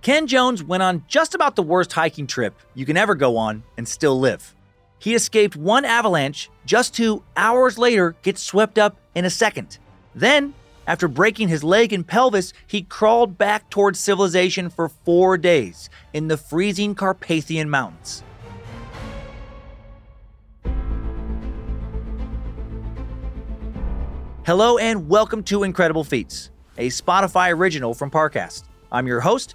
Ken Jones went on just about the worst hiking trip you can ever go on and still live. He escaped one avalanche just to, hours later, get swept up in a second. Then, after breaking his leg and pelvis, he crawled back towards civilization for four days in the freezing Carpathian Mountains. Hello and welcome to Incredible Feats, a Spotify original from Parcast. I'm your host,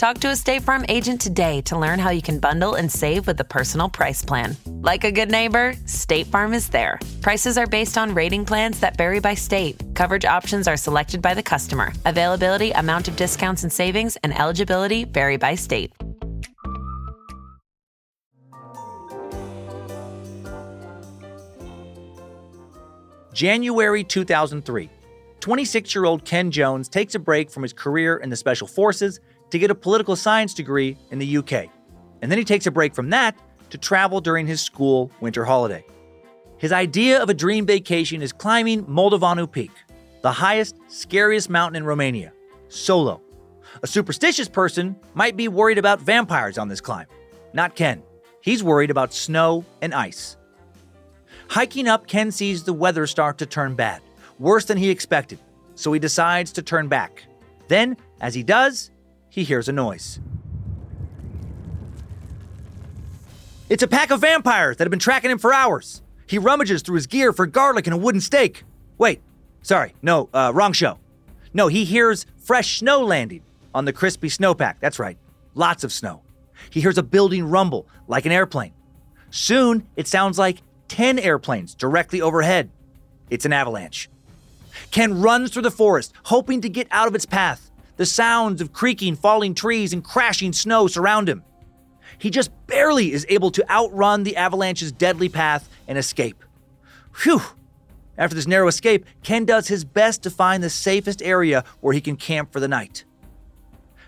Talk to a State Farm agent today to learn how you can bundle and save with the Personal Price Plan. Like a good neighbor, State Farm is there. Prices are based on rating plans that vary by state. Coverage options are selected by the customer. Availability, amount of discounts and savings, and eligibility vary by state. January 2003. 26 year old Ken Jones takes a break from his career in the Special Forces to get a political science degree in the UK. And then he takes a break from that to travel during his school winter holiday. His idea of a dream vacation is climbing Moldoveanu Peak, the highest, scariest mountain in Romania, solo. A superstitious person might be worried about vampires on this climb. Not Ken. He's worried about snow and ice. Hiking up, Ken sees the weather start to turn bad, worse than he expected, so he decides to turn back. Then, as he does, he hears a noise. It's a pack of vampires that have been tracking him for hours. He rummages through his gear for garlic and a wooden stake. Wait, sorry, no, uh, wrong show. No, he hears fresh snow landing on the crispy snowpack. That's right, lots of snow. He hears a building rumble like an airplane. Soon, it sounds like 10 airplanes directly overhead. It's an avalanche. Ken runs through the forest, hoping to get out of its path. The sounds of creaking, falling trees and crashing snow surround him. He just barely is able to outrun the avalanche's deadly path and escape. Phew! After this narrow escape, Ken does his best to find the safest area where he can camp for the night.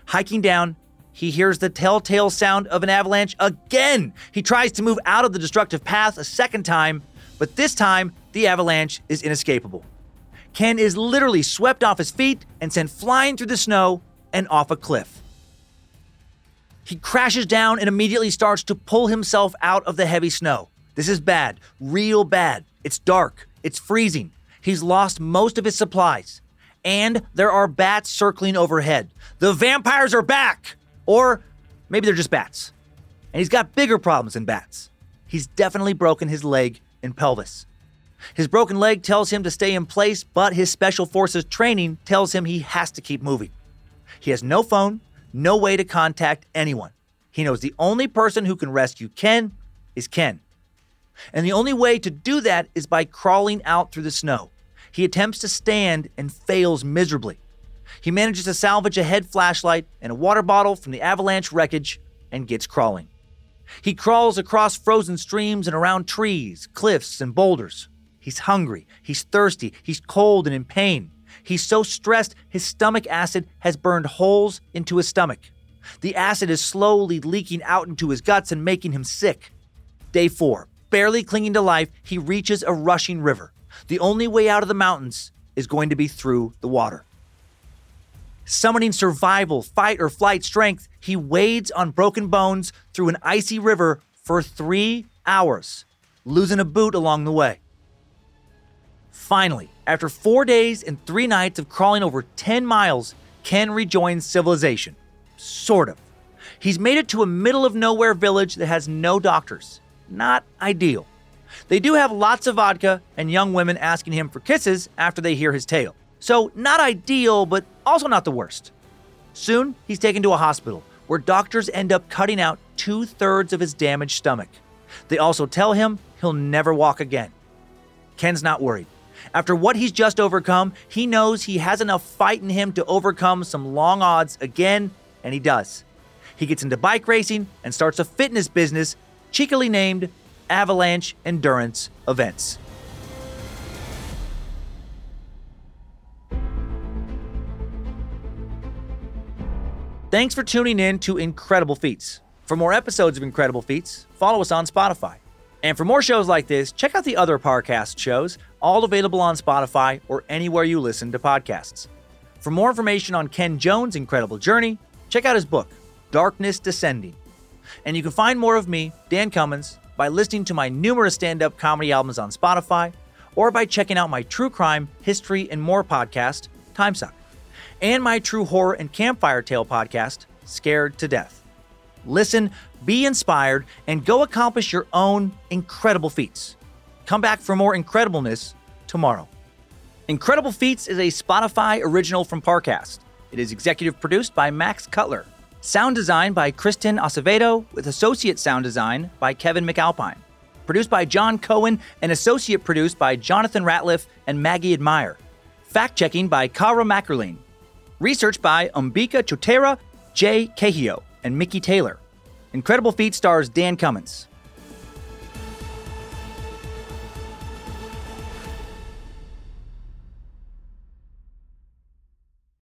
Hiking down, he hears the telltale sound of an avalanche again. He tries to move out of the destructive path a second time, but this time the avalanche is inescapable. Ken is literally swept off his feet and sent flying through the snow and off a cliff. He crashes down and immediately starts to pull himself out of the heavy snow. This is bad, real bad. It's dark, it's freezing. He's lost most of his supplies. And there are bats circling overhead. The vampires are back! Or maybe they're just bats. And he's got bigger problems than bats. He's definitely broken his leg and pelvis. His broken leg tells him to stay in place, but his special forces training tells him he has to keep moving. He has no phone, no way to contact anyone. He knows the only person who can rescue Ken is Ken. And the only way to do that is by crawling out through the snow. He attempts to stand and fails miserably. He manages to salvage a head flashlight and a water bottle from the avalanche wreckage and gets crawling. He crawls across frozen streams and around trees, cliffs, and boulders. He's hungry, he's thirsty, he's cold and in pain. He's so stressed, his stomach acid has burned holes into his stomach. The acid is slowly leaking out into his guts and making him sick. Day four, barely clinging to life, he reaches a rushing river. The only way out of the mountains is going to be through the water. Summoning survival, fight, or flight strength, he wades on broken bones through an icy river for three hours, losing a boot along the way. Finally, after four days and three nights of crawling over 10 miles, Ken rejoins civilization. Sort of. He's made it to a middle of nowhere village that has no doctors. Not ideal. They do have lots of vodka and young women asking him for kisses after they hear his tale. So, not ideal, but also not the worst. Soon, he's taken to a hospital where doctors end up cutting out two thirds of his damaged stomach. They also tell him he'll never walk again. Ken's not worried. After what he's just overcome, he knows he has enough fight in him to overcome some long odds again, and he does. He gets into bike racing and starts a fitness business cheekily named Avalanche Endurance Events. Thanks for tuning in to Incredible Feats. For more episodes of Incredible Feats, follow us on Spotify. And for more shows like this, check out the other Parcast shows all available on Spotify or anywhere you listen to podcasts. For more information on Ken Jones' incredible journey, check out his book, Darkness Descending. And you can find more of me, Dan Cummins, by listening to my numerous stand up comedy albums on Spotify or by checking out my true crime, history, and more podcast, Timesuck, and my true horror and campfire tale podcast, Scared to Death. Listen, be inspired, and go accomplish your own incredible feats. Come back for more incredibleness tomorrow. Incredible Feats is a Spotify original from Parcast. It is executive produced by Max Cutler. Sound design by Kristen Acevedo, with associate sound design by Kevin McAlpine. Produced by John Cohen and associate produced by Jonathan Ratliff and Maggie Admire. Fact checking by Kara Mackerline. Research by Umbika Chotera, Jay Cahio, and Mickey Taylor. Incredible Feat stars Dan Cummins.